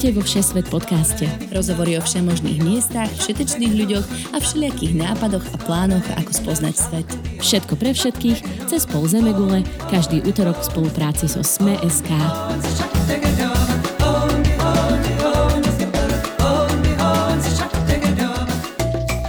Vítajte vo Všesvet podcaste. Rozhovory o všemožných miestach, všetečných ľuďoch a všelijakých nápadoch a plánoch, ako spoznať svet. Všetko pre všetkých, cez pol Zemegule, každý útorok v spolupráci so Sme.sk.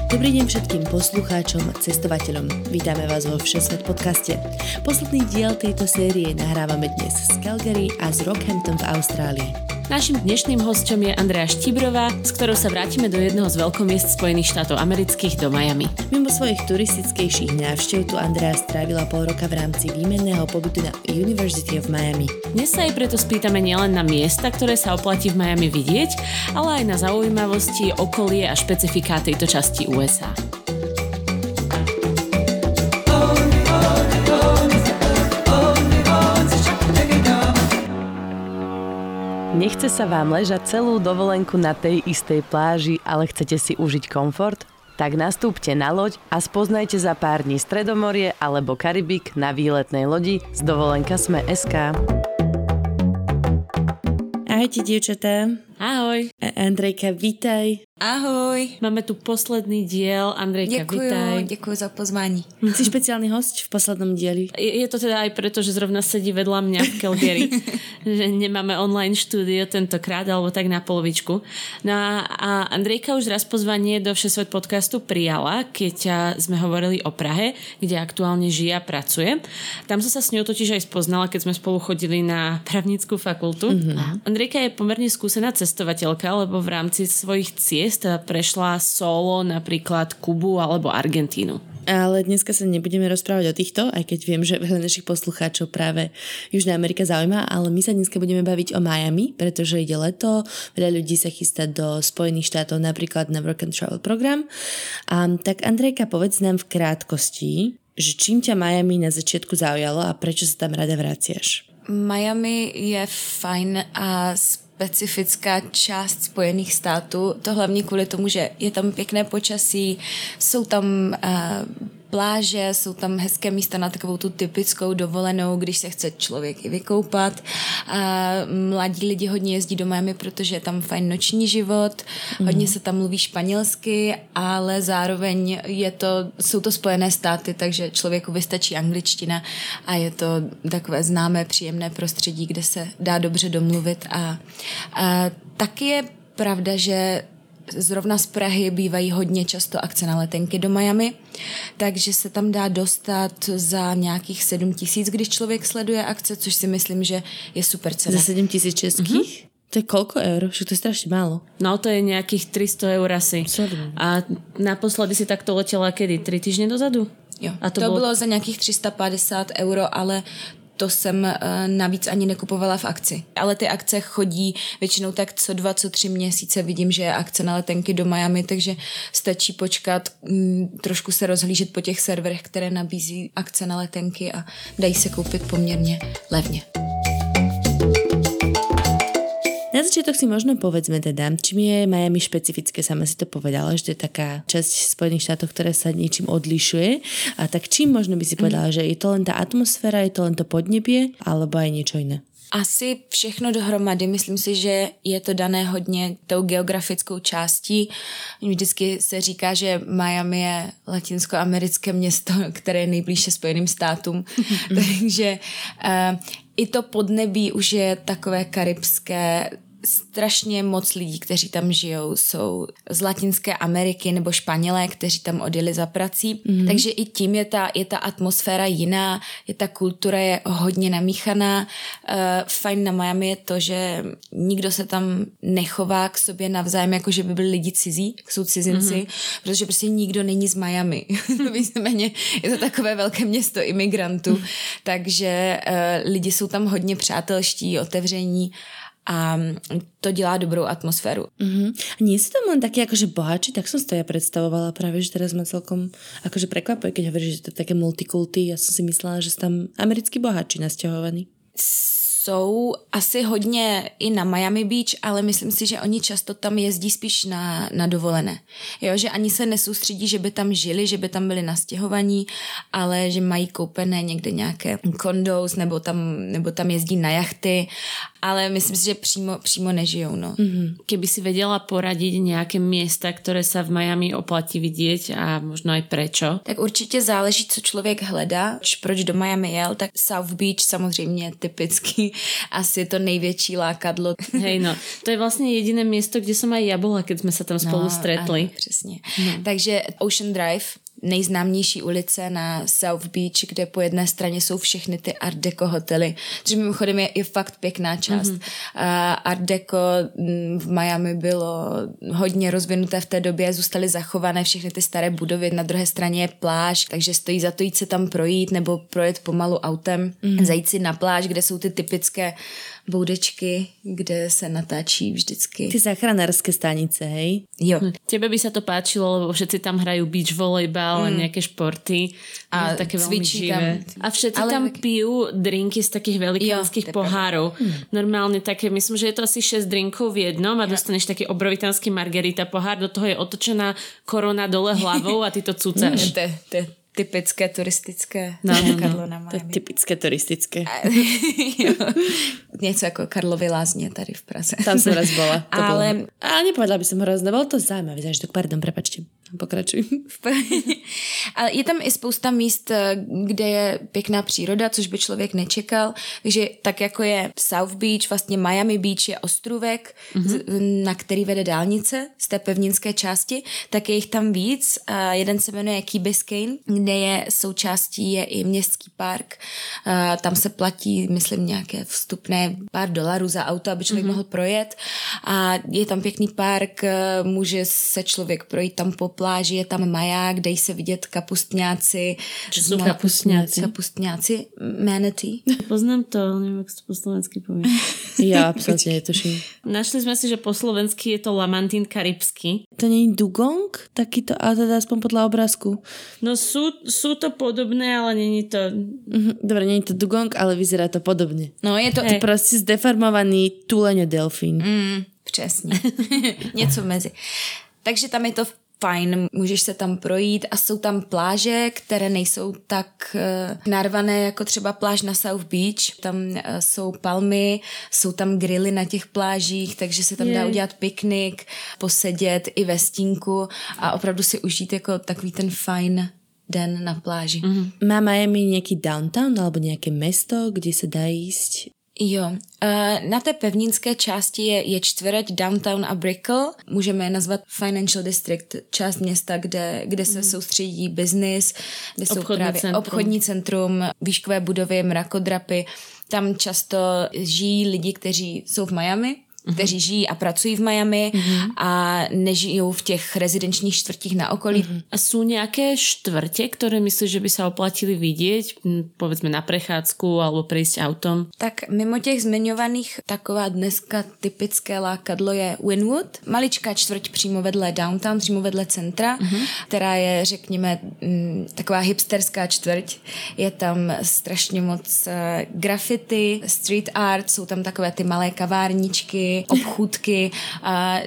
Dobrý deň všetkým poslucháčom a cestovateľom. Vítame vás vo Všesvet podcaste. Posledný diel tejto série nahrávame dnes z Calgary a z Rockhampton v Austrálii. Našim dnešným hostom je Andrea Štibrová, s ktorou sa vrátime do jedného z veľkomiest Spojených štátov amerických do Miami. Mimo svojich turistickejších návštev tu Andrea strávila pol roka v rámci výmenného pobytu na University of Miami. Dnes sa jej preto spýtame nielen na miesta, ktoré sa oplatí v Miami vidieť, ale aj na zaujímavosti, okolie a špecifiká tejto časti USA. Nechce sa vám ležať celú dovolenku na tej istej pláži, ale chcete si užiť komfort? Tak nastúpte na loď a spoznajte za pár dní Stredomorie alebo Karibik na výletnej lodi z dovolenka Sme SK. Ahojte, dievčatá. Ahoj. Andrejka, vítaj. Ahoj. Máme tu posledný diel. Andrejka, děkuju, vitaj. Děkuji za pozvání. Si špeciálny host v poslednom dieli. Je, je to teda aj preto, že zrovna sedí vedľa mňa v Calgary. že nemáme online štúdio tentokrát, alebo tak na polovičku. No a Andrejka už raz pozvanie do Všesvet podcastu prijala, keď sme hovorili o Prahe, kde aktuálne žije a pracuje. Tam som sa s ňou totiž aj spoznala, keď sme spolu chodili na právnickú fakultu. Mm-hmm. Andrejka je pomerne skúsená cestovateľka, lebo v rámci svojich ciest ciest prešla solo napríklad Kubu alebo Argentínu. Ale dneska sa nebudeme rozprávať o týchto, aj keď viem, že veľa našich poslucháčov práve Južná Amerika zaujíma, ale my sa dneska budeme baviť o Miami, pretože ide leto, veľa ľudí sa chystá do Spojených štátov napríklad na Work and Travel program. A, tak Andrejka, povedz nám v krátkosti, že čím ťa Miami na začiatku zaujalo a prečo sa tam rada vraciaš? Miami je fajn a specifická část Spojených států. To hlavně kvůli tomu, že je tam pěkné počasí, jsou tam uh, pláže, jsou tam hezké místa na takovou tu typickou dovolenou, když se chce člověk i vykoupat. A mladí lidi hodně jezdí do Miami, protože je tam fajn noční život, mm. hodně se tam mluví španělsky, ale zároveň je to, jsou to spojené státy, takže člověku vystačí angličtina a je to takové známé, příjemné prostředí, kde se dá dobře domluvit a, a taky je pravda, že zrovna z Prahy bývají hodně často akce na letenky do Miami, takže se tam dá dostat za nějakých 7 tisíc, když člověk sleduje akce, což si myslím, že je super cena. Za 7 tisíc českých? Mm-hmm. To je koľko eur? Že to je strašne málo. No to je nejakých 300 eur asi. A naposledy si takto letela kedy? 3 týždne dozadu? Jo, a to, to bylo... bylo za nějakých 350 euro, ale to jsem uh, navíc ani nekupovala v akci. Ale ty akce chodí většinou tak co dva, co tři měsíce. Vidím, že je akce na letenky do Miami, takže stačí počkat, mm, trošku se rozhlížet po těch serverech, které nabízí akce na letenky a dají se koupit poměrně levně. Na začiatok si možno povedzme teda, čím je Miami špecifické, sama si to povedala, že to je taká časť Spojených štátov, ktorá sa niečím odlišuje. A tak čím možno by si povedala, mm. že je to len tá atmosféra, je to len to podnebie, alebo aj niečo iné? Asi všechno dohromady. Myslím si, že je to dané hodně tou geografickou částí. Vždycky se říká, že Miami je latinskoamerické město, které je nejblíže Spojeným státům. Takže uh, i to podnebí už je takové karibské, strašně moc lidí, kteří tam žijou, jsou z Latinské Ameriky nebo Španělé, kteří tam odjeli za prací. Mm. Takže i tím je ta, je ta atmosféra jiná, je ta kultura je hodně namíchaná. Uh, fajn na Miami je to, že nikdo se tam nechová k sobě navzájem, jako že by byli lidi cizí, jsou cizinci, mm. protože prostě nikdo není z Miami. Víceméně je to takové velké město imigrantů, mm. takže uh, lidi jsou tam hodně přátelští, otevření a to dělá dobrou atmosféru. Mm-hmm. A nie sú tam len takí akože bohači, tak som si to ja predstavovala práve, že teraz ma celkom akože prekvapuje, keď hovoríš, že to je také multikulty. Ja som si myslela, že sú tam americkí bohači nasťahovaní. Jsou asi hodně i na Miami Beach, ale myslím si, že oni často tam jezdí spíš na, na dovolené. Jo, že ani se nesoustředí, že by tam žili, že by tam byli nastěhovaní, ale že mají koupené někde nějaké kondos nebo tam, nebo tam jezdí na jachty, ale myslím si, že přímo, přímo nežijou. No. Mm-hmm. Keby si vedela poradiť nějaké města, které se v Miami oplatí vidět a možno i prečo? Tak určitě záleží, co člověk hledá. Proč do Miami jel, tak South Beach samozřejmě typicky asi to největší lákadlo. Hej no, to je vlastně jediné město, kde jsem aj ja bola, keď jsme se tam spolu no, stretli. Ano, přesně. No. Takže Ocean Drive, nejznámější ulice na South Beach, kde po jedné straně jsou všechny ty Art Deco hotely, což mimochodem je, je fakt pěkná část. Mm-hmm. Uh, Art Deco mm, v Miami bylo hodně rozvinuté v té době, zůstaly zachované všechny ty staré budovy, na druhé straně je pláž, takže stojí za to jít se tam projít nebo projet pomalu autem, mm-hmm. zajít si na pláž, kde jsou ty typické boudečky, kde se natáčí vždycky. Ty záchranárské stanice, hej? Jo. Hm. Tebe by se to páčilo, lebo všetci tam hrají beach volejbal mm. a nějaké športy. A také cvičí tam. A všetci Ale... tam pijú drinky z takých velikánskych pohárov. Mm. Normálně také, myslím, že je to asi 6 drinkov v jednom a dostaneš taký obrovitánský margarita pohár, do toho je otočená korona dole hlavou a ty to cucáš. Mm, to, to, typické turistické no, no, Karlo na To je typické turistické. Něco jako Karlovy lázně tady v Praze. Tam jsem raz bola. To ale... Bylo... A nepovedala by som hrozné, bylo to zajímavé zážitok. Pardon, prepačte. Pokračuj. Ale je tam i spousta míst, eh, kde je pěkná příroda, což by člověk nečekal. Takže tak jako je South Beach, vlastně Miami Beach je ostrůvek, mm-hmm. na který vede dálnice z té pevninské části, tak je jich tam víc. A jeden se jmenuje Key Biscayne, kde je součástí je i městský park. A tam se platí, myslím, nějaké vstupné pár dolarů za auto, aby člověk mm-hmm. mohl projet. A je tam pěkný park, eh, může se člověk projít tam po pláži je tam maják, dej se vidět kapustňáci. Co jsou kapustňáci? Kapustňáci, manatee. Poznám to, nevím, jak to po slovensky povím. Já absolutně netuším. Našli jsme si, že po slovensky je to lamantín karibský. To není dugong? Taky to, ale teda aspoň podle obrázku. No jsou, jsou to podobné, ale není to... Mhm, Dobre, není to dugong, ale vyzerá to podobně. No je to... Hey. Prostě zdeformovaný tuleňo delfín. Mm, přesně. Něco mezi. Takže tam je to fajn, můžeš se tam projít a jsou tam pláže, které nejsou tak uh, narvané jako třeba pláž na South Beach. Tam uh, jsou palmy, jsou tam grily na těch plážích, takže se tam je. dá udělat piknik, posedět i ve stínku a opravdu si užít jako takový ten fajn den na pláži. Mm-hmm. Má Miami nějaký downtown alebo nějaké město, kde se dá jíst Jo, eh, na té pevninské části je, je čtvrť Downtown a Brickell. Můžeme je nazvat Financial District, část města, kde, kde se mm. soustředí business, kde jsou obchodní právě centrum. obchodní centrum, výškové budovy, mrakodrapy. Tam často žijí lidi, kteří jsou v Miami. Kteří žijí a pracují v Miami mm-hmm. a nežijou v těch rezidenčních čtvrtích na okolí. Mm-hmm. A jsou nějaké čtvrtě, které myslíš, že by se oplatili vidět, povedzme na prechádzku alebo prejsť autom? Tak mimo těch zmiňovaných taková dneska typické lákadlo je Winwood, maličká čtvrť přímo vedle downtown, přímo vedle centra, mm-hmm. která je, řekněme, m, taková hipsterská čtvrť. Je tam strašně moc uh, graffiti, street art, jsou tam takové ty malé kavárničky, obchůdky.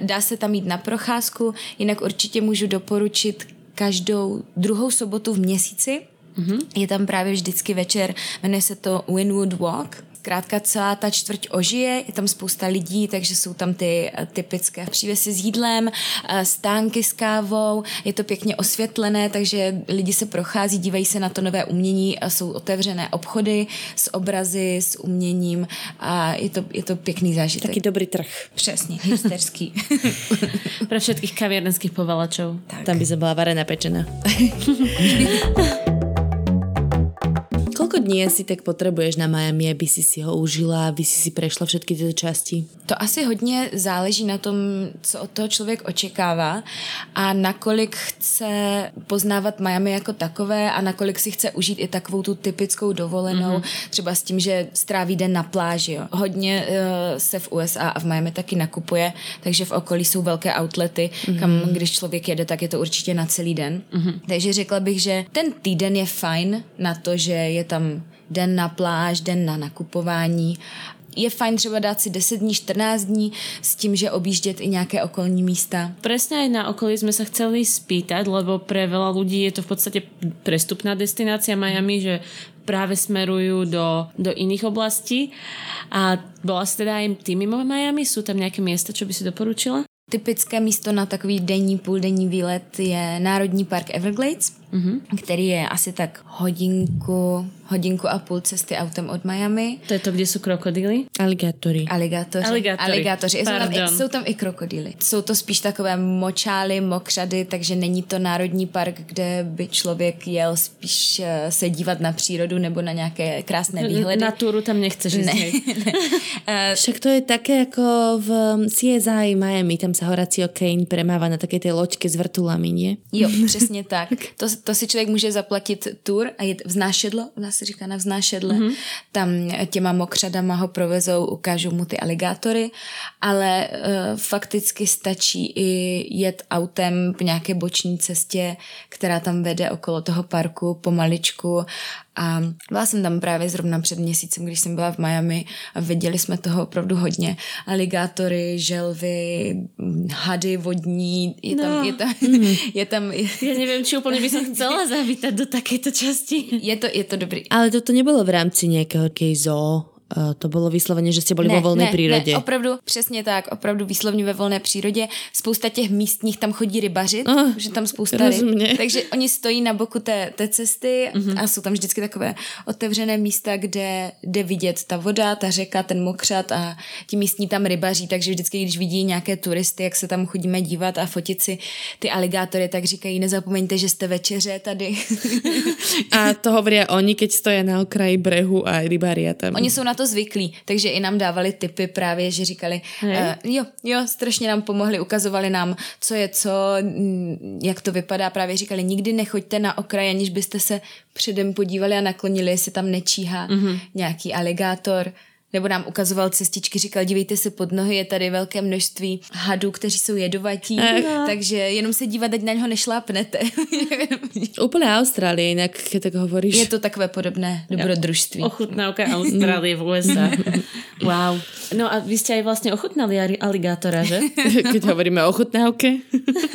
Dá se tam jít na procházku, jinak určitě můžu doporučit každou druhou sobotu v měsíci. Mm-hmm. Je tam právě vždycky večer, jmenuje se to Winwood Walk Zkrátka celá ta čtvrť ožije, je tam spousta lidí, takže jsou tam ty eh, typické přívesy s jídlem, eh, stánky s kávou, je to pěkně osvětlené, takže lidi se prochází, dívají se na to nové umění, a jsou otevřené obchody s obrazy, s uměním a je to, je to pěkný zážitek. Taký dobrý trh. Přesně, hipsterský. Pro všetkých kavěrnských povalačov. Tak. Tam by se byla varená pečená. Dní asi tak potřebuješ na Miami, aby si si ho užila, aby si si prešla všetky tyto části? To asi hodně záleží na tom, co od toho člověk očekává a nakolik chce poznávat Miami jako takové a nakolik si chce užít i takovou tu typickou dovolenou, mm-hmm. třeba s tím, že stráví den na pláži. Jo. Hodně uh, se v USA a v Miami taky nakupuje, takže v okolí jsou velké outlety, mm-hmm. kam když člověk jede, tak je to určitě na celý den. Mm-hmm. Takže řekla bych, že ten týden je fajn na to, že je tam den na pláž, den na nakupování je fajn třeba dát si 10 dní, 14 dní s tím, že objíždět i nějaké okolní místa. Presne aj na okolí sme sa chceli spýtať, lebo pre veľa ľudí je to v podstate prestupná destinácia Miami, že práve smerujú do, do iných oblastí. A bola si teda aj ty mimo Miami? Sú tam nejaké miesta, čo by si doporučila? Typické místo na takový denní, půldenní výlet je Národní park Everglades, mm-hmm. který je asi tak hodinku, hodinku a půl cesty autem od Miami. To je to, kde jsou krokodýly? Aligátory. Aligátoři. Aligátory. Aligátoři. Jsou, tam i, jsou tam i krokodýly. Jsou to spíš takové močály, mokřady, takže není to národní park, kde by člověk jel spíš eh, se dívat na přírodu nebo na nějaké krásné výhledy. Na túru tam nechceš ísť, Ne. hej? Však to je také ako v CSI Miami, tam sa Horacio Kane premáva na takej tej loďke s vrtulami, nie? Jo, přesně tak. To, to si člověk může zaplatit tur a jet vznášedlo, u nás se říká na vznášedle. Mm-hmm. Tam těma mokřadama ho provezou, ukážou mu ty aligátory, ale uh, fakticky stačí i jet autem po nějaké boční cestě, která tam vede okolo toho parku pomaličku a byla jsem tam právě zrovna před měsícem, když jsem byla v Miami a viděli jsme toho opravdu hodně. Aligátory, želvy, mm, hady vodní, je tam, No. je tam, je tam, je, Ja neviem, či úplne by som chcela zavítať do takejto časti. je to, je to dobrý. Ale toto nebolo v rámci nejakého takej zoo. Eh, To bolo vyslovene, že ste boli vo voľnej prírode. Ne, opravdu, přesně tak, opravdu výslovně ve volné přírodě. Spousta těch místních tam chodí rybařit, Ah, že tam spousta ryb. Takže oni stojí na boku té, té cesty mm-hmm. a jsou tam vždycky takové otevřené místa, kde jde vidět ta voda, ta řeka, ten mokřad a ti místní tam rybaří, takže vždycky, když vidí nějaké turisty, jak se tam chodíme dívat a fotit si ty aligátory, tak říkají, nezapomeňte, že jste večeře tady. A to hovoria oni, keď stoja na okraji brehu a rybária tam. Oni jsou na to zvyklí, takže i nám dávali tipy právě, že říkali, uh, jo, jo, strašně nám pomohli, ukazovali nám, co je co, jak to vypadá, právě říkali, nikdy nechoďte na okraj, aniž byste se předem podívali a naklonili, jestli tam nečíhá mm-hmm. nějaký aligátor, nebo nám ukazoval cestičky, říkal, dívejte se pod nohy, je tady velké množství hadů, kteří jsou jedovatí, takže jenom se dívat, ať na něho nešlápnete. Úplne Austrálie, inak keď tak hovoríš. je to takové podobné dobrodružství. Ochutnávka Austrálie v USA. Wow. No a vy ste aj vlastne ochutnali aligátora, že? keď hovoríme o ochutnávke.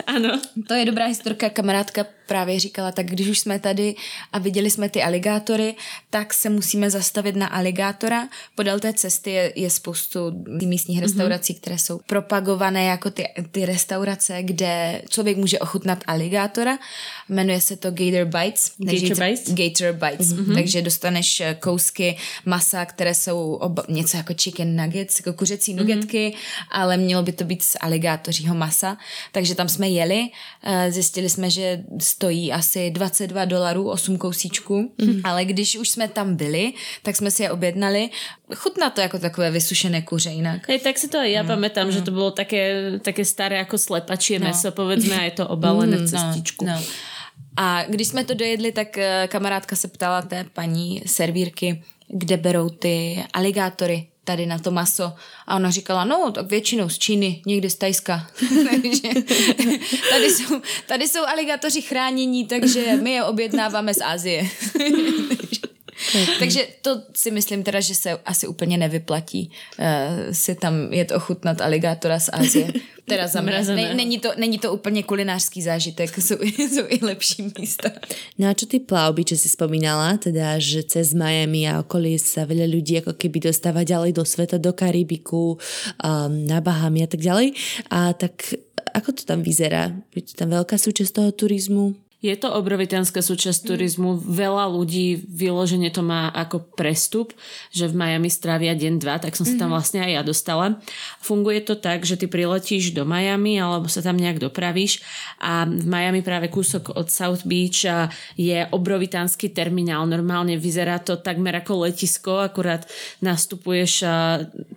Áno. To je dobrá historka, kamarádka právě říkala, tak když už jsme tady a viděli jsme ty aligátory, tak se musíme zastavit na aligátora. Podél té cesty je, je spoustu místních restaurací, mm-hmm. které jsou propagované jako ty, ty restaurace, kde člověk může ochutnat aligátora. Jmenuje se to Gator Bites. Gator Bites? Gator Bites. Mm-hmm. Takže dostaneš eh, kousky masa, které jsou oba, něco jako chicken nuggets, jako kuřecí nugetky, ale mělo by to být z aligátořího masa. Takže tam jsme jeli, eh, zjistili jsme, že stojí asi 22 dolarů 8 kousíčků, mm-hmm. ale když už jsme tam byli, tak jsme si je objednali. Chutná to jako takové vysušené kuře jinak. Hej, tak si to aj ja pamätám, že to bolo také, také staré ako slepačie no. meso, povedzme, a je to obalené v cestičku. No, no. A když jsme to dojedli, tak eh, kamarádka se ptala té paní servírky, kde berou ty aligátory tady na to maso. A ona říkala, no, tak většinou z Číny, někdy z Tajska. tady jsou, tady jsou aligátoři chránění, takže my je objednáváme z Asie. Takže to si myslím teda, že se asi úplně nevyplatí uh, si tam jet ochutnat aligátora z Asie. Teda za mě. Ne, není, to, není to úplně kulinářský zážitek, jsou, jsou i lepší místa. No a čo ty plavby, čo si spomínala, teda, že cez Miami a okolie sa veľa ľudí ako keby dostáva ďalej do sveta, do Karibiku, um, na Bahamy a tak ďalej. A tak ako to tam vyzerá? Je to tam veľká súčasť toho turizmu? Je to obrovitánska súčasť turizmu. Veľa ľudí vyložene to má ako prestup, že v Miami strávia deň, dva, tak som sa tam vlastne aj ja dostala. Funguje to tak, že ty priletíš do Miami alebo sa tam nejak dopravíš a v Miami práve kúsok od South Beach je obrovitánsky terminál. Normálne vyzerá to takmer ako letisko, akurát nastupuješ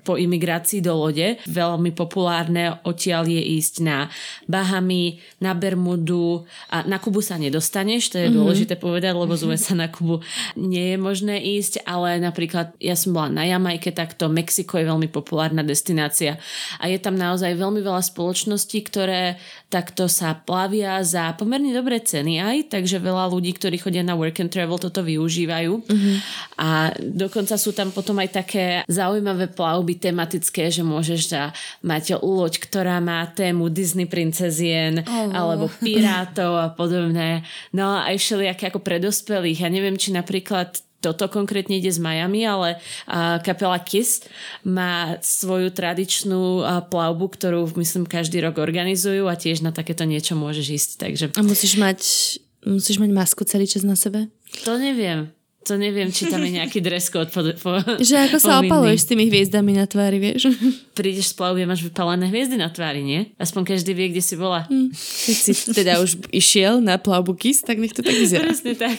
po imigrácii do lode. Veľmi populárne odtiaľ je ísť na Bahamy, na Bermudu a na Kubu sa nedostaneš, to je mm-hmm. dôležité povedať, lebo z USA na Kubu nie je možné ísť, ale napríklad ja som bola na Jamajke, tak to Mexiko je veľmi populárna destinácia a je tam naozaj veľmi veľa spoločností, ktoré tak to sa plavia za pomerne dobré ceny aj, takže veľa ľudí, ktorí chodia na work and travel, toto využívajú. Mm-hmm. A dokonca sú tam potom aj také zaujímavé plavby tematické, že môžeš mať loď, ktorá má tému Disney princezien oh. alebo pirátov a podobné. No a aj všelijaké ako pre dospelých. Ja neviem, či napríklad toto konkrétne ide z Miami, ale uh, kapela Kiss má svoju tradičnú uh, plavbu, ktorú myslím každý rok organizujú a tiež na takéto niečo môžeš ísť. Takže... A musíš mať, musíš mať masku celý čas na sebe? To neviem. To neviem, či tam je nejaký dress code. Po, po, že ako sa opaluješ s tými hviezdami na tvári, vieš? Prídeš z plavby máš vypalené hviezdy na tvári, nie? Aspoň každý vie, kde si bola. Hm. Keď si teda už išiel na plavbu KIS, tak nech to tak vyzerá. Presne tak.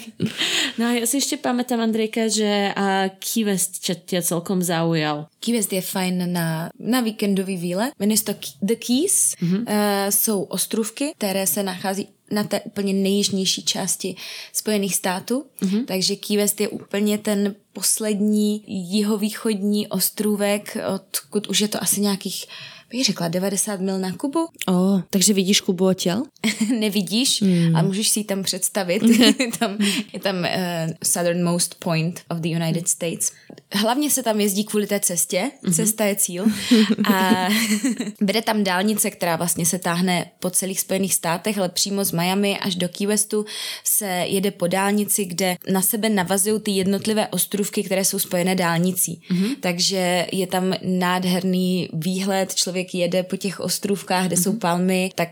No a ja si ešte pamätám, Andrejka, že uh, Key West ťa celkom zaujal. Key West je fajn na, na víkendový výlet. Jmenuje se to The Keys. Mm-hmm. Uh, jsou ostrovky, které se nachází na té úplně nejjižnější části Spojených států. Mm-hmm. Takže Key West je úplně ten poslední jihovýchodní ostrůvek, odkud už je to asi nějakých bych řekla 90 mil na Kubu. O, takže vidíš Kubu odtěl? Nevidíš, mm. ale můžeš si ji tam představit. tam, je tam uh, southernmost point of the United States. Hlavně se tam jezdí kvůli té cestě. Mm-hmm. Cesta je cíl. A vede tam dálnice, která vlastně se táhne po celých Spojených státech, ale přímo z Miami až do Key Westu se jede po dálnici, kde na sebe navazují ty jednotlivé ostrůvky, které jsou spojené dálnicí. Mm-hmm. Takže je tam nádherný výhled, člověk člověk jede po těch ostrůvkách, kde mm-hmm. jsou mhm. palmy, tak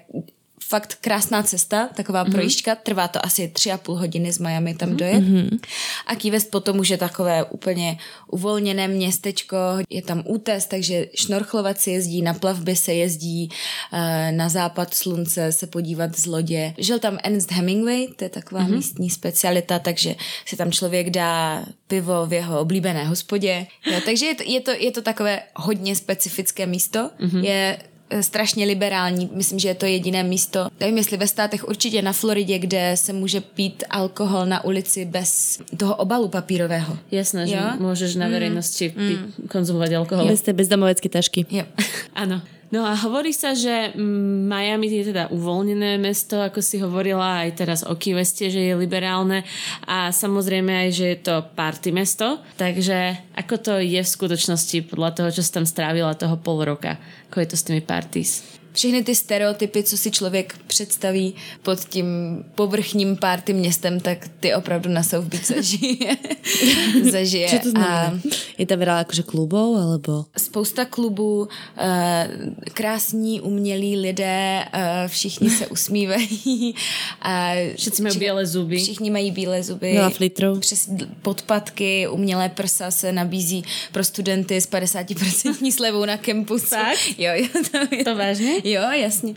fakt krásná cesta, taková mm-hmm. projížďka, trvá to asi tři a půl hodiny z Miami tam mm-hmm. dojet. Mm-hmm. A Key West potom už je takové úplně uvolněné městečko, je tam útes, takže šnorchlovat se jezdí, na plavby se jezdí, na západ slunce se podívat z lodě. Žil tam Ernst Hemingway, to je taková mm-hmm. místní specialita, takže si tam člověk dá pivo v jeho oblíbené hospodě. Jo, takže je to, je, to, je to takové hodně specifické místo. Mm-hmm. Je strašně liberální. Myslím, že je to jediné místo, nevím jestli ve státech, určitě na Floridě, kde se může pít alkohol na ulici bez toho obalu papírového. Jasné, že můžeš na verejnosti mm. konzumovať alkohol. Bez té bezdomovecké tašky. Jo. Ano. No a hovorí sa, že Miami je teda uvoľnené mesto, ako si hovorila, aj teraz o Key Weste, že je liberálne a samozrejme aj, že je to party mesto. Takže ako to je v skutočnosti podľa toho, čo si tam strávila toho pol roka? Ako je to s tými parties? Všechny ty stereotypy, co si člověk představí pod tím povrchním párty městem, tak ty opravdu na South zažije. zažije. Co to znamená? A je tam veľa akože klubov, alebo? Spousta klubů, eh, krásní, umělí lidé, eh, všichni se usmívají. A Všichni mají bílé zuby. Všichni mají bílé zuby. Veľa flitrov. Přes podpatky, umělé prsa se nabízí pro studenty s 50% slevou na kempusu. Tak? Jo, jo, to, je... to vážně? Jo, jasne.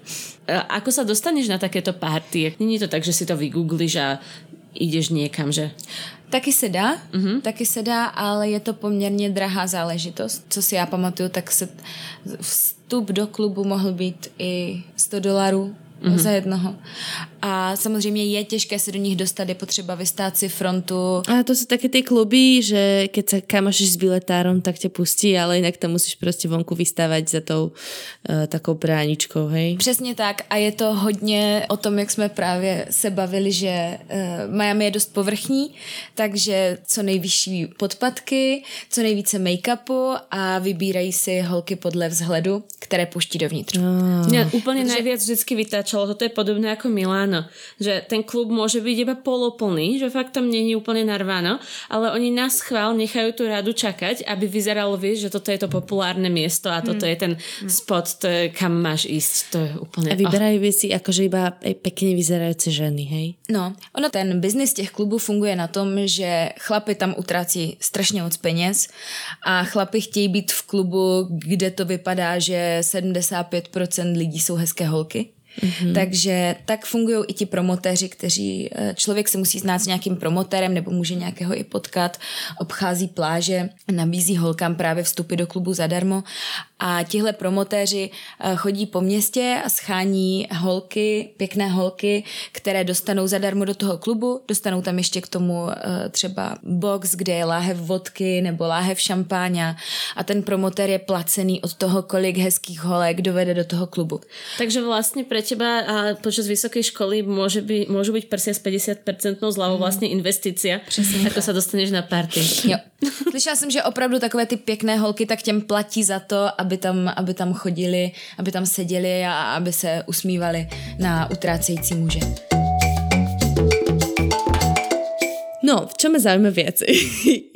Ako sa dostaneš na takéto party? Není to tak, že si to vygoogliš a ideš někam, že? Taky se dá, mm-hmm. taky se dá, ale je to poměrně drahá záležitost. Co si já pamatuju, tak se vstup do klubu mohl být i 100 dolarů mm-hmm. za jednoho. A samozřejmě je těžké se do nich dostat, je potřeba vystát si frontu. A to jsou taky ty kluby, že keď sa kamošíš s biletárom, tak tě pustí, ale jinak tam musíš prostě vonku vystávat za tou uh, takou bráničkou, hej? Přesně tak a je to hodně o tom, jak jsme právě se bavili, že uh, Miami je dost povrchní, takže co nejvyšší podpatky, co nejvíce make-upu a vybírají si holky podle vzhledu, které puští dovnitř. Oh. Mě úplně Protože... nejvíc vždycky vytáčalo, toto je podobné jako Miláno že ten klub môže byť iba poloplný, že fakt tam není úplne narváno, ale oni na schvál nechajú tú radu čakať, aby vyzeralo, vieš, že toto je to populárne miesto a toto hmm. je ten hmm. spot, to je, kam máš ísť. To je úplne... A vyberajú oh. si akože iba pekne vyzerajúce ženy, hej? No, ono ten biznis těch klubů funguje na tom, že chlapy tam utrácí strašně moc peněz a chlapy chtějí být v klubu, kde to vypadá, že 75% lidí jsou hezké holky Mm-hmm. Takže tak fungují i ti promotéři, kteří eh, člověk se musí znát s nějakým promotérem nebo může nějakého i potkat, obchází pláže, nabízí holkám právě vstupy do klubu zadarmo A tihle promotéři eh, chodí po městě a schání holky, pěkné holky, které dostanou zadarmo do toho klubu, dostanou tam ještě k tomu eh, třeba box, kde je láhev vodky nebo láhev šampáňa a ten promotér je placený od toho, kolik hezkých holek dovede do toho klubu. Takže vlastně pro teba a počas vysoké školy může by, můžu být prsia s 50% zľavou vlastně investicia, Přesně jako se dostaneš na party. Jo. Slyšela jsem, že opravdu takové ty pěkné holky tak těm platí za to, aby tam, aby tam chodili, aby tam seděli a aby se usmívali na utrácející muže. No, čo ma zaujíma viac,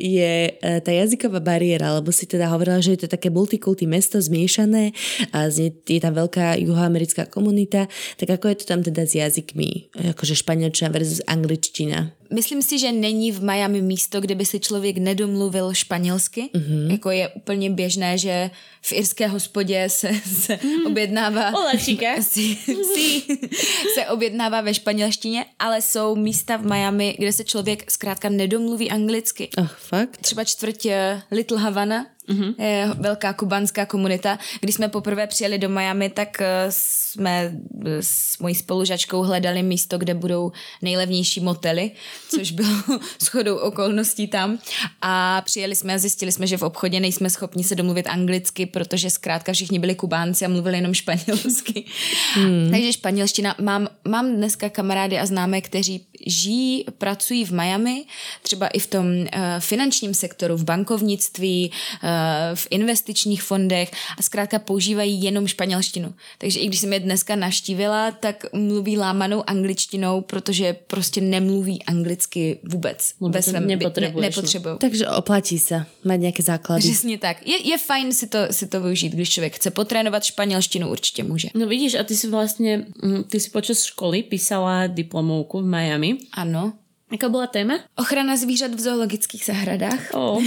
je e, tá jazyková bariéra, lebo si teda hovorila, že je to také multikulty mesto zmiešané a je tam veľká juhoamerická komunita, tak ako je to tam teda s jazykmi, akože španielčina versus angličtina? Myslím si, že není v Miami místo, kde by si člověk nedomluvil španělsky. Mm-hmm. Jako je úplně běžné, že v irské hospodě se, se mm. objednává... Hola, chica. Si, si, se objednává ve španělštině, ale jsou místa v Miami, kde se člověk zkrátka nedomluví anglicky. Ach, fakt? Třeba čtvrť eh, Little Havana, Mm-hmm. Je velká kubanská komunita. Když jsme poprvé přijeli do Miami, tak eh, jsme eh, s mojí spolužačkou hledali místo, kde budou nejlevnější motely, což bylo shodou okolností tam. A přijeli jsme a zjistili jsme, že v obchodě nejsme schopni se domluvit anglicky, protože zkrátka všichni byli kubánci a mluvili jenom španělsky. Hmm. Takže španělština. Mám, mám dneska kamarády a známé, kteří žijí, pracují v Miami, třeba i v tom uh, finančním sektoru, v bankovnictví, uh, v investičních fondech a zkrátka používají jenom španělštinu. Takže i když jsem je dneska naštívila, tak mluví lámanou angličtinou, protože prostě nemluví anglicky vůbec. No, Bez svém, ne, nepotřebují. Takže oplatí se mít nějaké základy. Přesně tak. Je, je fajn si to, si to využít, když člověk chce potrénovat španělštinu, určitě může. No vidíš, a ty si vlastně, mm, ty si počas školy písala diplomovku v Miami. Ano. Jaká byla téma? Ochrana zvířat v zoologických zahradách. O, oh,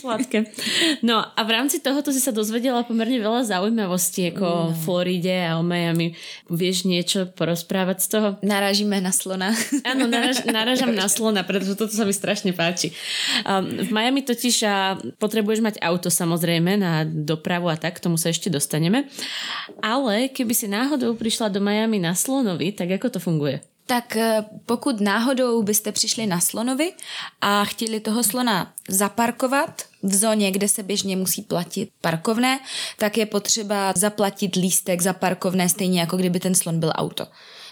sladké. No a v rámci tohoto si sa dozvedela pomerne veľa zaujímavostí, jako no. o Floride a o Miami. Vieš niečo porozprávať z toho? Narážíme na slona. Áno, naraž, narážam na slona, pretože toto sa mi strašne páči. Um, v Miami totiž a potrebuješ mať auto samozrejme na dopravu a tak, k tomu sa ešte dostaneme. Ale keby si náhodou prišla do Miami na slonovi, tak ako to funguje? Tak eh, pokud náhodou byste přišli na slonovi a chtěli toho slona zaparkovat v zóně, kde se běžně musí platit parkovné, tak je potřeba zaplatit lístek za parkovné stejně jako kdyby ten slon byl auto.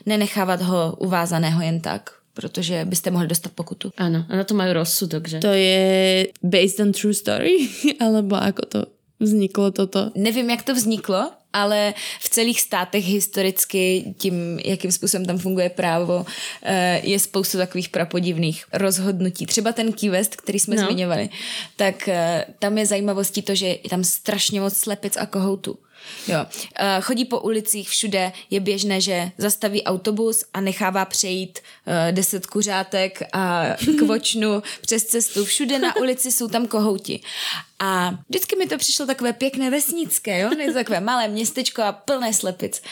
Nenechávat ho uvázaného jen tak protože byste mohli dostat pokutu. Ano, a na to mají rozsudok, že? To je based on true story? Alebo ako to vzniklo toto? Nevím, jak to vzniklo, ale v celých státech historicky tím, jakým způsobem tam funguje právo, eh, je spoustu takových prapodivných rozhodnutí. Třeba ten Key West, který jsme no. zmiňovali, tak eh, tam je zajímavostí to, že je tam strašně moc slepic a kohoutů. Jo. Eh, chodí po ulicích, všude je běžné, že zastaví autobus a nechává přejít deset kuřátek a kvočnu přes cestu. Všude na ulici jsou tam kohouti. A vždycky mi to přišlo takové pěkné vesnické, jo? Ne takové malé městečko a plné slepic.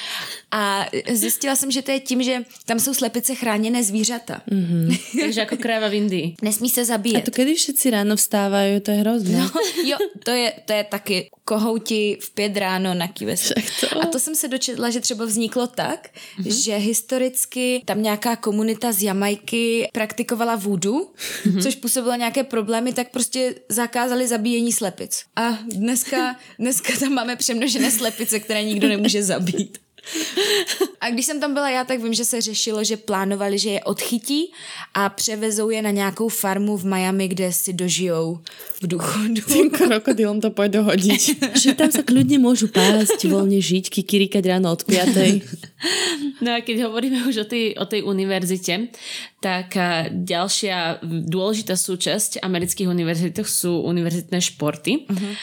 A zjistila jsem, že to je tím, že tam jsou slepice chráněné zvířata. Mm-hmm. Takže jako kráva v Indii. Nesmí se zabíjet. A to když všichni ráno vstávají, to je hrozné. No, jo, to je, to je taky kohouti v pět ráno na kivese. A to jsem se dočetla, že třeba vzniklo tak, mm-hmm. že historicky tam nějaká komunita z Jamajky praktikovala vůdu, mm-hmm. což působilo nějaké problémy, tak prostě zakázali zabíjení slepic. A dneska, dneska tam máme přemnožené slepice, které nikdo nemůže zabít. A když jsem tam byla já, tak vím, že se řešilo, že plánovali, že je odchytí a převezou je na nějakou farmu v Miami, kde si dožijou v důchodu. Tým krokodilom to pojď dohodit. že tam se klidně můžu pást, volně žít, kikirikať ráno od piatej. No a keď hovoríme už o tej, o tej univerzite, tak ďalšia dôležitá súčasť amerických univerzit sú univerzitné športy. Uh-huh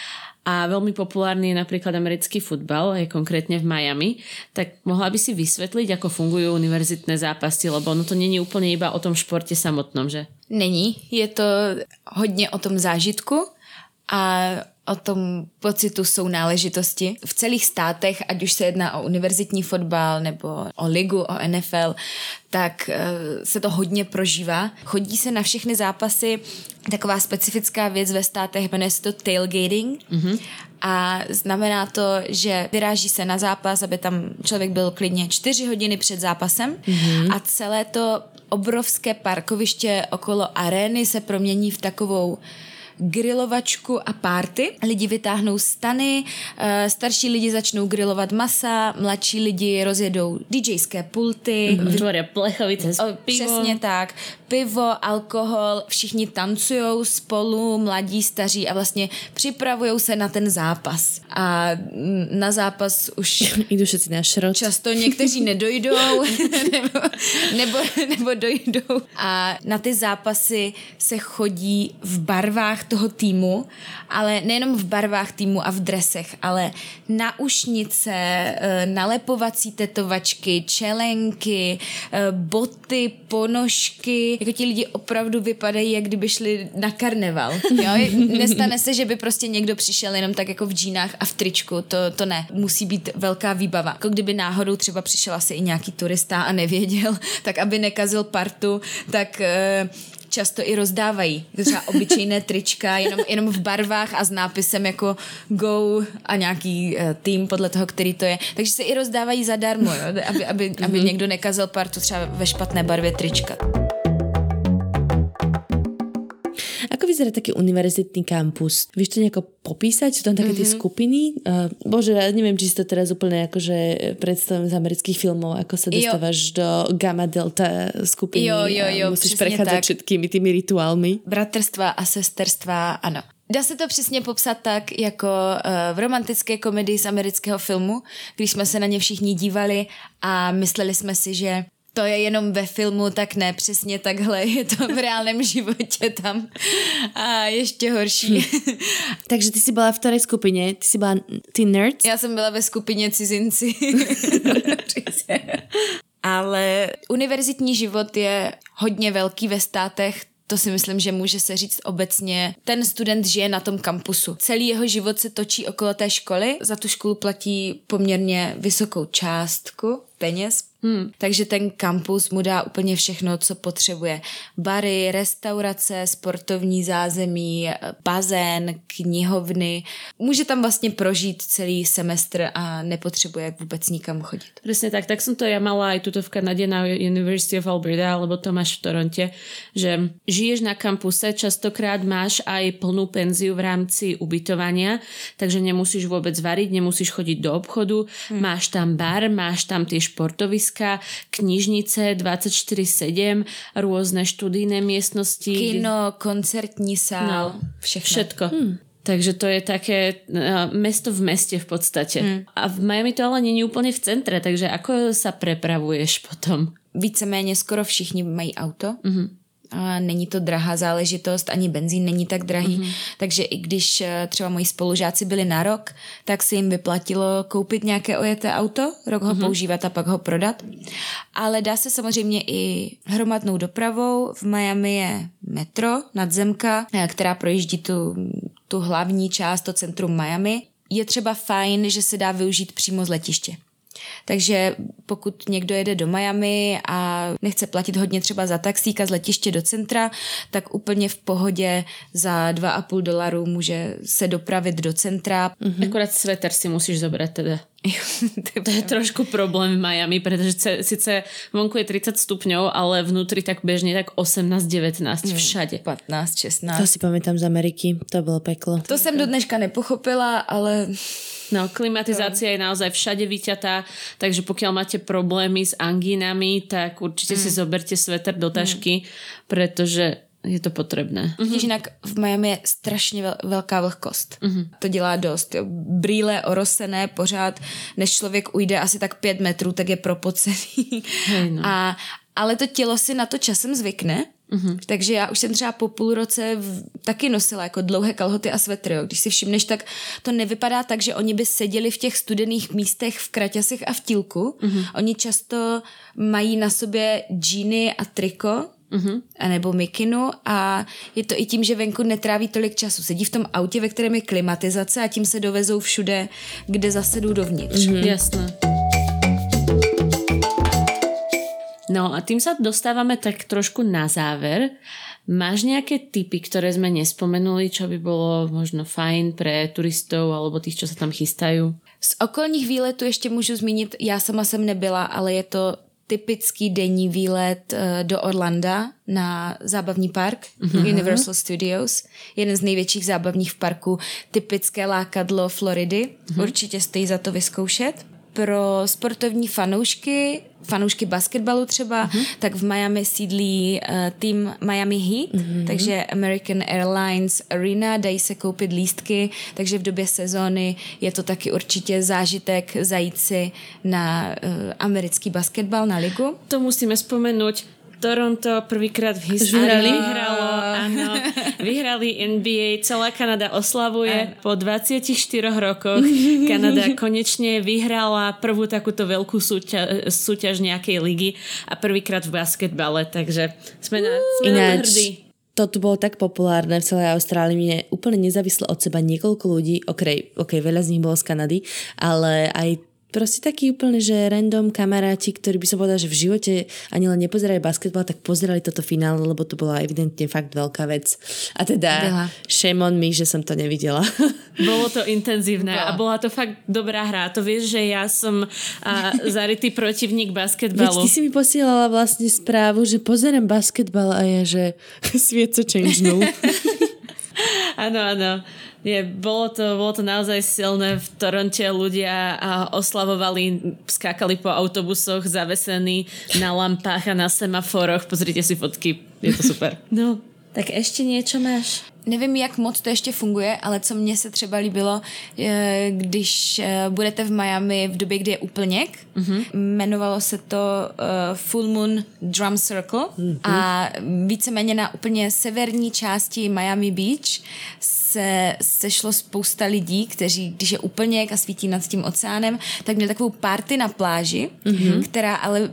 a veľmi populárny je napríklad americký futbal, je konkrétne v Miami, tak mohla by si vysvetliť, ako fungujú univerzitné zápasy, lebo ono to není úplne iba o tom športe samotnom, že? Není, je to hodně o tom zážitku a o tom pocitu sounáležitosti. V celých státech, ať už se jedná o univerzitní fotbal nebo o ligu, o NFL, tak uh, se to hodně prožívá. Chodí se na všechny zápasy taková specifická věc ve státech, jmenuje se to tailgating. Mm-hmm. A znamená to, že vyráží se na zápas, aby tam člověk byl klidně čtyři hodiny před zápasem mm-hmm. a celé to obrovské parkoviště okolo arény se promění v takovou grilovačku a párty. Lidi vytáhnou stany, eh, starší lidi začnou grilovat masa, mladší lidi rozjedou DJské pulty. Mm-hmm. Tvoria plechovice s pivo. Přesně tak. Pivo, alkohol, všichni tancují spolu, mladí, staří a vlastně připravují se na ten zápas. A na zápas už... Jdu všetci na šrot. Často někteří nedojdou, nebo, nebo, nebo dojdou. A na ty zápasy se chodí v barvách toho týmu, ale nejenom v barvách týmu a v dresech, ale na ušnice, eh, nalepovací tetovačky, čelenky, eh, boty, ponožky. Jako ti lidi opravdu vypadají, jak kdyby šli na karneval. Jo? Nestane se, že by prostě někdo přišel jenom tak jako v džínách a v tričku. To, to ne. Musí být velká výbava. Jako kdyby náhodou třeba přišel asi i nějaký turista a nevěděl, tak aby nekazil partu, tak uh, často i rozdávají. Třeba obyčejné trička, jenom, jenom v barvách a s nápisem jako go a nějaký uh, tým podle toho, který to je. Takže se i rozdávají zadarmo, jo? aby, aby, mm-hmm. aby někdo nekazil partu třeba ve špatné barvě trička. Vyzerá taký univerzitný kampus? Vieš to nejako popísať? Sú tam také mm-hmm. tie skupiny? Uh, bože, ja neviem, či si to teraz úplne akože predstavujem z amerických filmov, ako sa dostávaš jo. do gamma delta skupiny jo, jo, jo, a musíš prechádzať tak. všetkými tými rituálmi. Bratrstva a sesterstva, ano. Dá se to přesně popsat tak, jako uh, v romantické komedii z amerického filmu, když jsme se na ně všichni dívali a mysleli jsme si, že to je jenom ve filmu, tak ne, přesně takhle je to v reálném životě tam a ještě horší. Hm. Takže ty jsi byla v které skupině? Ty jsi byla ty nerds? Já jsem byla ve skupině cizinci. Ale univerzitní život je hodně velký ve státech, to si myslím, že může se říct obecně. Ten student žije na tom kampusu. Celý jeho život se točí okolo té školy. Za tu školu platí poměrně vysokou částku peněz, Hmm. Takže ten kampus mu dá úplně všechno, co potřebuje. Bary, restaurace, sportovní zázemí, bazén, knihovny. Může tam vlastně prožít celý semestr a nepotřebuje vůbec nikam chodit. Přesně tak, tak jsem to já mala aj tuto v Kanadě na University of Alberta, alebo to máš v Toronte, že žiješ na kampuse, častokrát máš aj plnú penziu v rámci ubytovania, takže nemusíš vůbec variť, nemusíš chodit do obchodu, hmm. máš tam bar, máš tam tie športoviska, ihriska, knižnice 24-7, různé študijné místnosti. Kino, koncertní sál, no, všechno. Všetko. Hmm. Takže to je také uh, mesto v meste v podstate. Hmm. A v Miami to ale není úplně v centre, takže ako sa prepravuješ potom? Víceméně skoro všichni mají auto. Mm-hmm a není to drahá záležitost, ani benzín není tak drahý, mm-hmm. takže i když eh, třeba moji spolužáci byli na rok, tak se jim vyplatilo koupit nějaké ojeté auto, rok ho mm-hmm. používat a pak ho prodat. Ale dá se samozřejmě i hromadnou dopravou. V Miami je metro, nadzemka, eh, která projíždí tu, tu hlavní část, to centrum Miami. Je třeba fajn, že se dá využít přímo z letiště. Takže pokud někdo jede do Miami a nechce platit hodně třeba za taxíka z letiště do centra, tak úplně v pohodě za 2,5 dolarů může se dopravit do centra. Mm-hmm. Akorát sveter si musíš zobrat teda. to je trošku problém v Miami, protože sice vonku je 30 stupňov, ale vnútri tak bežne tak 18-19 mm, všade. 15, 16. To si pamätám z Ameriky, to bylo peklo. To jsem do dneška nepochopila, ale No, klimatizácia je naozaj všade vyťatá, takže pokiaľ máte problémy s angínami, tak určite mm. si zoberte sveter do tašky, mm. pretože je to potřebné. Mm-hmm. Jinak v Miami je strašně vel- velká vlhkost. Mm-hmm. To dělá dost. Jo. Brýle orosené pořád, než člověk ujde asi tak pět metrů, tak je propocený. Hey, no. A, ale to tělo si na to časem zvykne Mm-hmm. Takže já už jsem třeba po půl roce v, taky nosila jako dlouhé kalhoty a svetry. Jo. Když si všimneš, tak to nevypadá tak, že oni by seděli v těch studených místech v kraťasech a v tílku. Mm-hmm. Oni často mají na sobě džíny a triko, uh-huh. nebo mikinu a je to i tím, že venku netráví tolik času. Sedí v tom autě, ve kterém je klimatizace a tím se dovezou všude, kde zase jdou dovnitř. Mm-hmm. Jasné. No a tým sa dostávame tak trošku na záver. Máš nejaké typy, ktoré sme nespomenuli, čo by bolo možno fajn pre turistov alebo tých, čo sa tam chystajú? Z okolních výletů ještě můžu zmínit, já sama jsem nebyla, ale je to typický denní výlet uh, do Orlanda na zábavní park mm-hmm. Universal Studios. Jeden z největších zábavních parků. Typické lákadlo Floridy. Mm-hmm. Určitě stojí za to vyzkoušet pro sportovní fanoušky, fanoušky basketbalu třeba, uh-huh. tak v Miami sídlí uh, tým Miami Heat, uh-huh. takže American Airlines Arena, dají se koupit lístky, takže v době sezóny je to taky určitě zážitek zajít si na uh, americký basketbal, na ligu. To musíme vzpomenout Toronto prvýkrát v histórii vyhralo, áno, vyhrali NBA, celá Kanada oslavuje. Ano. Po 24 rokoch Kanada konečne vyhrala prvú takúto veľkú súťaž, súťaž nejakej ligy a prvýkrát v basketbale, takže sme na, sme Ináč, na hrdí to tu bolo tak populárne v celej Austrálii, mne úplne nezávislo od seba niekoľko ľudí, ok, okay veľa z nich bolo z Kanady, ale aj proste takí úplne, že random kamaráti, ktorí by som povedala, že v živote ani len nepozerali basketbal, tak pozerali toto finále, lebo to bola evidentne fakt veľká vec. A teda Byla. shame on me, že som to nevidela. Bolo to intenzívne a bola to fakt dobrá hra. To vieš, že ja som a, zarytý protivník basketbalu. Veď ty si mi posielala vlastne správu, že pozerám basketbal a ja, že sviet sa. Áno, áno. Nie, bolo to, bolo to naozaj silné. V Toronte ľudia oslavovali, skákali po autobusoch zavesení na lampách a na semaforoch. Pozrite si fotky, je to super. No, tak ešte niečo máš? Nevím, jak moc to ještě funguje, ale co mně se třeba líbilo, když eh, budete v Miami v době, kdy je úplněk, mm-hmm. jmenovalo se to uh, Full Moon Drum Circle mm-hmm. a víceméně na úplně severní části Miami Beach se sešlo spousta lidí, kteří, když je úplně a svítí nad tím oceánem, tak měli takovou party na pláži, mm-hmm. která ale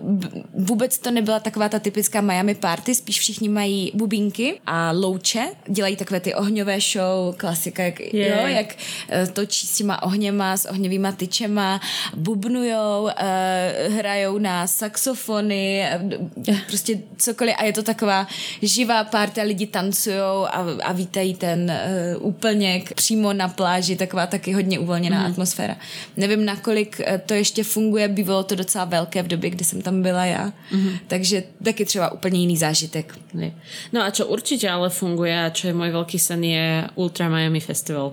vůbec to nebyla taková ta typická Miami party, spíš všichni mají bubínky a louče, dělají takové ty ohňové show, klasika, jak, yeah. jo, jak uh, točí s těma ohněma, s ohněvýma tyčema, bubnujou, uh, hrajou na saxofony, uh, prostě cokoliv a je to taková živá party a lidi tancujou a, a vítají ten uh, úplně přímo na pláži, taková taky hodně uvolněná mm. atmosféra. Nevím, nakolik eh, to ještě funguje, bývalo to docela velké v době, kdy jsem tam byla já, mm. takže taky třeba úplně jiný zážitek. No a čo určitě ale funguje a čo je můj velký sen je Ultra Miami Festival.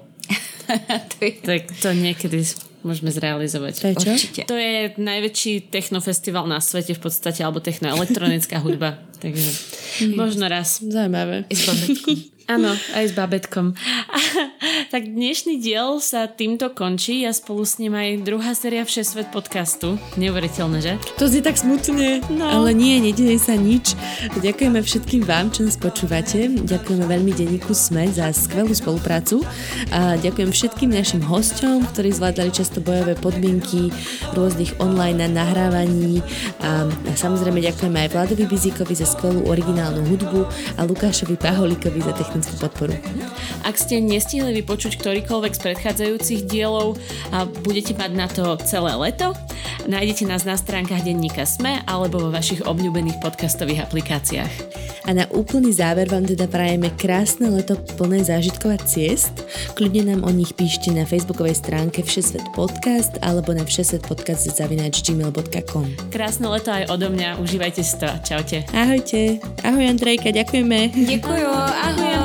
to je... Tak to někdy môžeme zrealizovať. Prečo? Určite. To je najväčší technofestival na svete v podstate, alebo technoelektronická hudba. Takže možno raz. Zaujímavé. Áno, aj s babetkom. tak dnešný diel sa týmto končí a spolu s ním aj druhá séria Všesvet podcastu. Neuveriteľné, že? To znie tak smutne, no. ale nie, nedieje sa nič. Ďakujeme všetkým vám, čo nás počúvate. Ďakujeme veľmi denníku SME za skvelú spoluprácu. A ďakujem všetkým našim hosťom, ktorí zvládali často bojové podmienky rôznych online nahrávaní. A samozrejme ďakujeme aj Vladovi Bizíkovi za skvelú originálnu hudbu a Lukášovi Paholíkovi za techniku technickú podporu. Ak ste nestihli vypočuť ktorýkoľvek z predchádzajúcich dielov a budete mať na to celé leto, nájdete nás na stránkach denníka SME alebo vo vašich obľúbených podcastových aplikáciách. A na úplný záver vám teda prajeme krásne leto plné zážitkov a ciest. Kľudne nám o nich píšte na facebookovej stránke Všesvet podcast alebo na všesvetpodcast.gmail.com Krásne leto aj odo mňa, užívajte si to. Čaute. Ahojte. Ahoj Andrejka, ďakujeme. Ďakujem, ahoj.